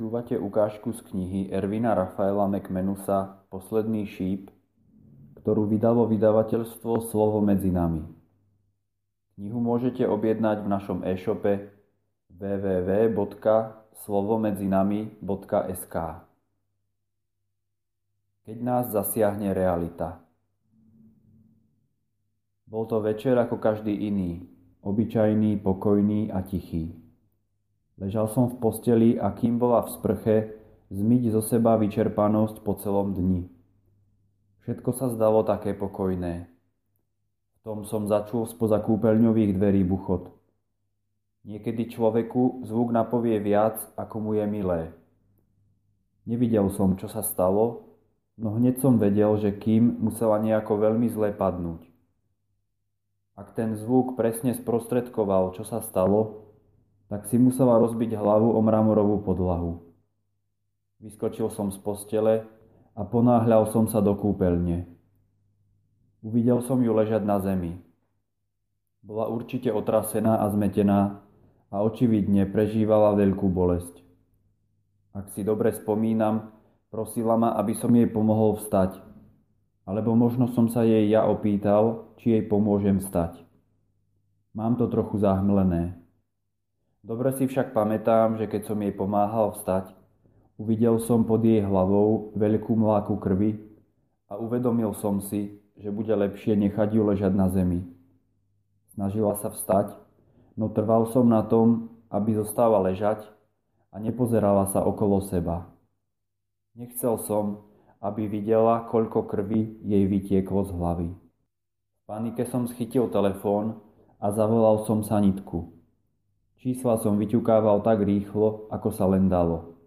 Počúvate ukážku z knihy Ervina Rafaela McManusa Posledný šíp, ktorú vydalo vydavateľstvo Slovo medzi nami. Knihu môžete objednať v našom e-shope www.slovomedzinami.sk Keď nás zasiahne realita Bol to večer ako každý iný, obyčajný, pokojný a tichý. Ležal som v posteli a kým bola v sprche, zmyť zo seba vyčerpanosť po celom dni. Všetko sa zdalo také pokojné. V tom som začul spoza kúpeľňových dverí buchot. Niekedy človeku zvuk napovie viac, ako mu je milé. Nevidel som, čo sa stalo, no hneď som vedel, že kým musela nejako veľmi zle padnúť. Ak ten zvuk presne sprostredkoval, čo sa stalo, tak si musela rozbiť hlavu o mramorovú podlahu. Vyskočil som z postele a ponáhľal som sa do kúpeľne. Uvidel som ju ležať na zemi. Bola určite otrasená a zmetená a očividne prežívala veľkú bolesť. Ak si dobre spomínam, prosila ma, aby som jej pomohol vstať. Alebo možno som sa jej ja opýtal, či jej pomôžem vstať. Mám to trochu zahmlené. Dobre si však pamätám, že keď som jej pomáhal vstať, uvidel som pod jej hlavou veľkú mláku krvi a uvedomil som si, že bude lepšie nechať ju ležať na zemi. Snažila sa vstať, no trval som na tom, aby zostala ležať a nepozerala sa okolo seba. Nechcel som, aby videla, koľko krvi jej vytieklo z hlavy. V panike som schytil telefón a zavolal som sanitku. Čísla som vyťukával tak rýchlo, ako sa len dalo.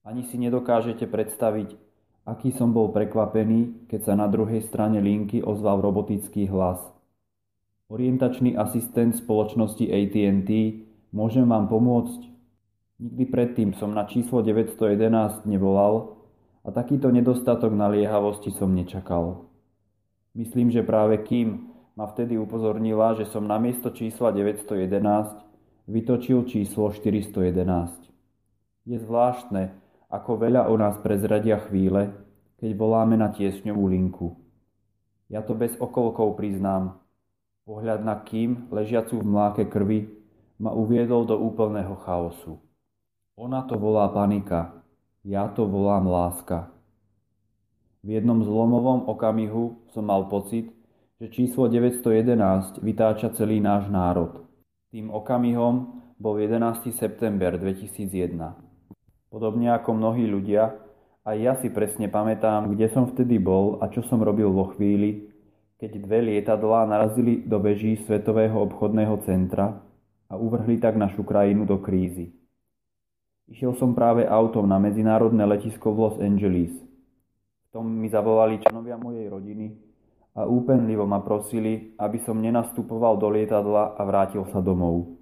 Ani si nedokážete predstaviť, aký som bol prekvapený, keď sa na druhej strane linky ozval robotický hlas. Orientačný asistent spoločnosti AT&T, môžem vám pomôcť? Nikdy predtým som na číslo 911 nevolal a takýto nedostatok naliehavosti som nečakal. Myslím, že práve Kim ma vtedy upozornila, že som na miesto čísla 911 vytočil číslo 411. Je zvláštne, ako veľa o nás prezradia chvíle, keď voláme na tiesňovú linku. Ja to bez okolkov priznám. Pohľad na kým, ležiacu v mláke krvi, ma uviedol do úplného chaosu. Ona to volá panika, ja to volám láska. V jednom zlomovom okamihu som mal pocit, že číslo 911 vytáča celý náš národ. Tým okamihom bol 11. september 2001. Podobne ako mnohí ľudia, aj ja si presne pamätám, kde som vtedy bol a čo som robil vo chvíli, keď dve lietadlá narazili do veží Svetového obchodného centra a uvrhli tak našu krajinu do krízy. Išiel som práve autom na medzinárodné letisko v Los Angeles. V tom mi zavolali členovia mojej rodiny a úpenlivo ma prosili, aby som nenastupoval do lietadla a vrátil sa domov.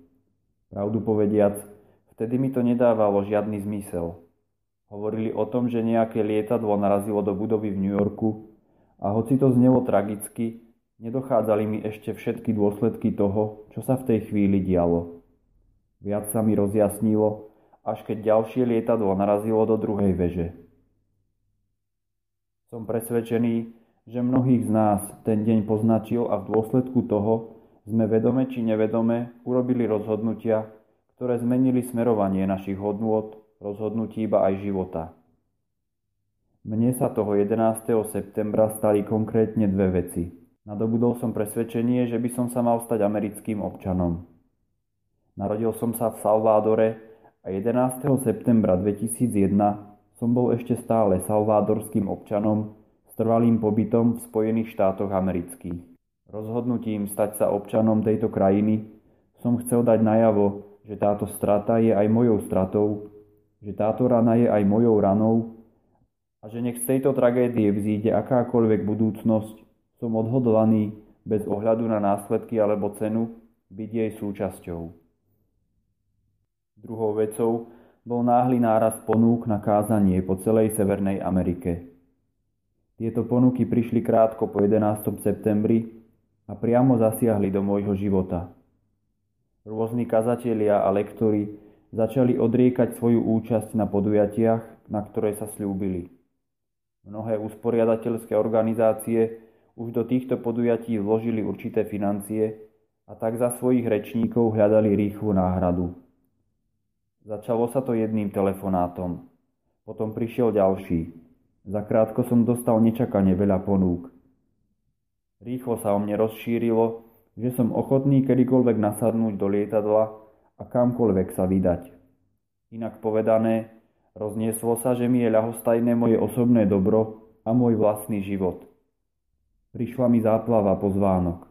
Pravdu povediac, vtedy mi to nedávalo žiadny zmysel. Hovorili o tom, že nejaké lietadlo narazilo do budovy v New Yorku a hoci to znelo tragicky, nedochádzali mi ešte všetky dôsledky toho, čo sa v tej chvíli dialo. Viac sa mi rozjasnilo, až keď ďalšie lietadlo narazilo do druhej veže. Som presvedčený, že mnohých z nás ten deň poznačil a v dôsledku toho sme vedome či nevedome urobili rozhodnutia, ktoré zmenili smerovanie našich hodnôt, rozhodnutí iba aj života. Mne sa toho 11. septembra stali konkrétne dve veci. Nadobudol som presvedčenie, že by som sa mal stať americkým občanom. Narodil som sa v Salvádore a 11. septembra 2001 som bol ešte stále salvádorským občanom trvalým pobytom v Spojených štátoch amerických. Rozhodnutím stať sa občanom tejto krajiny som chcel dať najavo, že táto strata je aj mojou stratou, že táto rana je aj mojou ranou a že nech z tejto tragédie vzíde akákoľvek budúcnosť, som odhodlaný bez ohľadu na následky alebo cenu byť jej súčasťou. Druhou vecou bol náhly náraz ponúk na kázanie po celej Severnej Amerike. Tieto ponuky prišli krátko po 11. septembri a priamo zasiahli do môjho života. Rôzni kazatelia a lektori začali odriekať svoju účasť na podujatiach, na ktoré sa slúbili. Mnohé usporiadateľské organizácie už do týchto podujatí vložili určité financie a tak za svojich rečníkov hľadali rýchlu náhradu. Začalo sa to jedným telefonátom. Potom prišiel ďalší. Zakrátko som dostal nečakane veľa ponúk. Rýchlo sa o mne rozšírilo, že som ochotný kedykoľvek nasadnúť do lietadla a kamkoľvek sa vydať. Inak povedané, Roznieslo sa, že mi je ľahostajné moje osobné dobro a môj vlastný život. Prišla mi záplava pozvánok.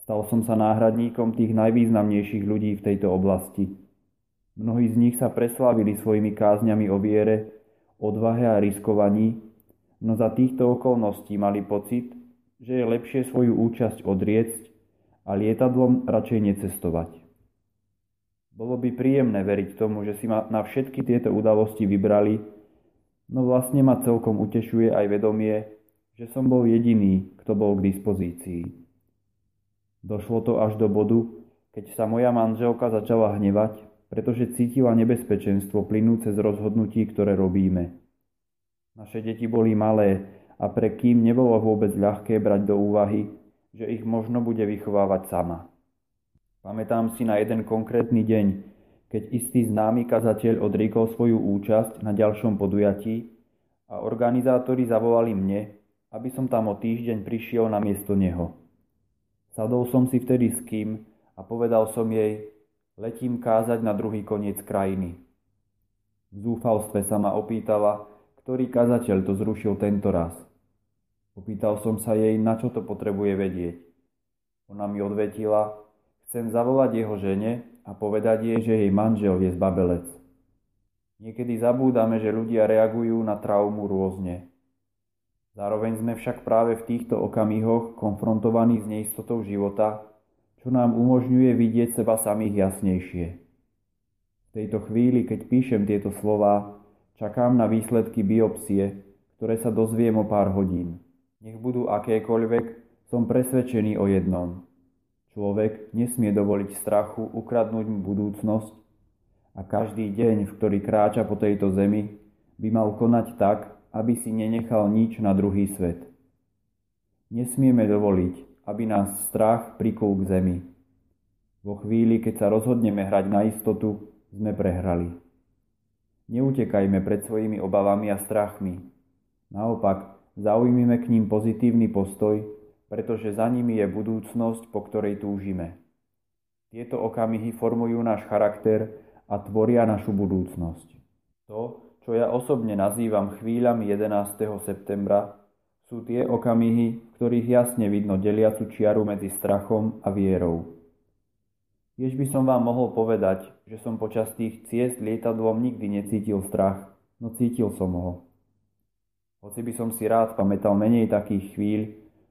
Stal som sa náhradníkom tých najvýznamnejších ľudí v tejto oblasti. Mnohí z nich sa preslávili svojimi kázňami o viere, odvahe a riskovaní, no za týchto okolností mali pocit, že je lepšie svoju účasť odriecť a lietadlom radšej necestovať. Bolo by príjemné veriť tomu, že si ma na všetky tieto udalosti vybrali, no vlastne ma celkom utešuje aj vedomie, že som bol jediný, kto bol k dispozícii. Došlo to až do bodu, keď sa moja manželka začala hnevať, pretože cítila nebezpečenstvo plynúce z rozhodnutí, ktoré robíme. Naše deti boli malé a pre kým nebolo vôbec ľahké brať do úvahy, že ich možno bude vychovávať sama. Pamätám si na jeden konkrétny deň, keď istý známy kazateľ odriekol svoju účasť na ďalšom podujatí a organizátori zavolali mne, aby som tam o týždeň prišiel na miesto neho. Sadol som si vtedy s kým a povedal som jej, letím kázať na druhý koniec krajiny. V zúfalstve sa ma opýtala, ktorý kazateľ to zrušil tento raz. Opýtal som sa jej, na čo to potrebuje vedieť. Ona mi odvetila, Chcem zavolať jeho žene a povedať jej, že jej manžel je zbabelec. Niekedy zabúdame, že ľudia reagujú na traumu rôzne. Zároveň sme však práve v týchto okamihoch konfrontovaní s neistotou života, čo nám umožňuje vidieť seba samých jasnejšie. V tejto chvíli, keď píšem tieto slova, čakám na výsledky biopsie, ktoré sa dozviem o pár hodín. Nech budú akékoľvek, som presvedčený o jednom. Človek nesmie dovoliť strachu ukradnúť mu budúcnosť a každý deň, v ktorý kráča po tejto zemi, by mal konať tak, aby si nenechal nič na druhý svet. Nesmieme dovoliť, aby nás strach prikul k zemi. Vo chvíli, keď sa rozhodneme hrať na istotu, sme prehrali. Neutekajme pred svojimi obavami a strachmi. Naopak, zaujmime k ním pozitívny postoj pretože za nimi je budúcnosť, po ktorej túžime. Tieto okamihy formujú náš charakter a tvoria našu budúcnosť. To, čo ja osobne nazývam chvíľami 11. septembra, sú tie okamihy, v ktorých jasne vidno deliacu čiaru medzi strachom a vierou. Tiež by som vám mohol povedať, že som počas tých ciest lietadlom nikdy necítil strach, no cítil som ho. Hoci by som si rád pamätal menej takých chvíľ,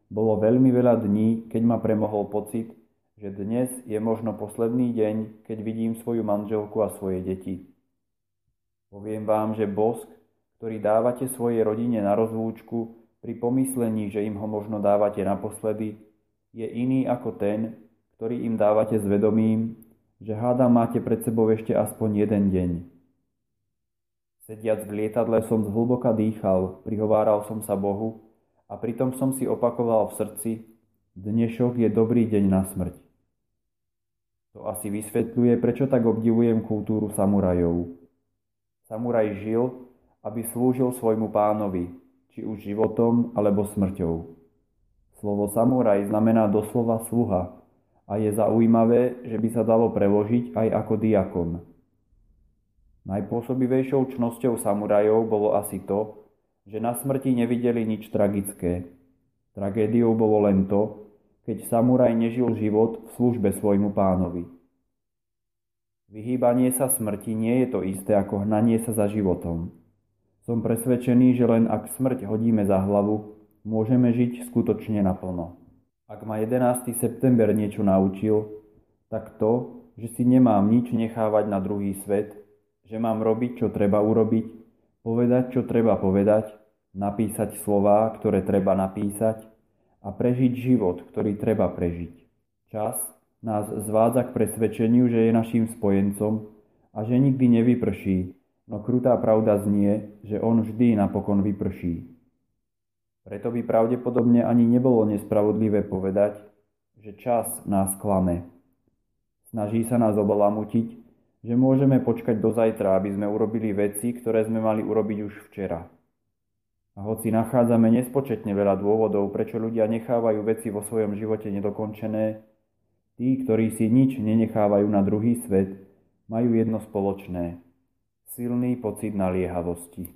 bolo veľmi veľa dní, keď ma premohol pocit, že dnes je možno posledný deň, keď vidím svoju manželku a svoje deti. Poviem vám, že bosk, ktorý dávate svojej rodine na rozlúčku, pri pomyslení, že im ho možno dávate naposledy, je iný ako ten, ktorý im dávate s vedomím, že háda máte pred sebou ešte aspoň jeden deň. Sediac v lietadle som zhlboka dýchal, prihováral som sa Bohu, a pritom som si opakoval v srdci, dnešok je dobrý deň na smrť. To asi vysvetľuje, prečo tak obdivujem kultúru samurajov. Samuraj žil, aby slúžil svojmu pánovi, či už životom alebo smrťou. Slovo samuraj znamená doslova sluha a je zaujímavé, že by sa dalo preložiť aj ako diakon. Najpôsobivejšou čnosťou samurajov bolo asi to, že na smrti nevideli nič tragické. Tragédiou bolo len to, keď samuraj nežil život v službe svojmu pánovi. Vyhýbanie sa smrti nie je to isté ako hnanie sa za životom. Som presvedčený, že len ak smrť hodíme za hlavu, môžeme žiť skutočne naplno. Ak ma 11. september niečo naučil, tak to, že si nemám nič nechávať na druhý svet, že mám robiť, čo treba urobiť povedať, čo treba povedať, napísať slová, ktoré treba napísať a prežiť život, ktorý treba prežiť. Čas nás zvádza k presvedčeniu, že je našim spojencom a že nikdy nevyprší, no krutá pravda znie, že on vždy napokon vyprší. Preto by pravdepodobne ani nebolo nespravodlivé povedať, že čas nás klame. Snaží sa nás obalamutiť, že môžeme počkať do zajtra, aby sme urobili veci, ktoré sme mali urobiť už včera. A hoci nachádzame nespočetne veľa dôvodov, prečo ľudia nechávajú veci vo svojom živote nedokončené, tí, ktorí si nič nenechávajú na druhý svet, majú jedno spoločné. Silný pocit naliehavosti.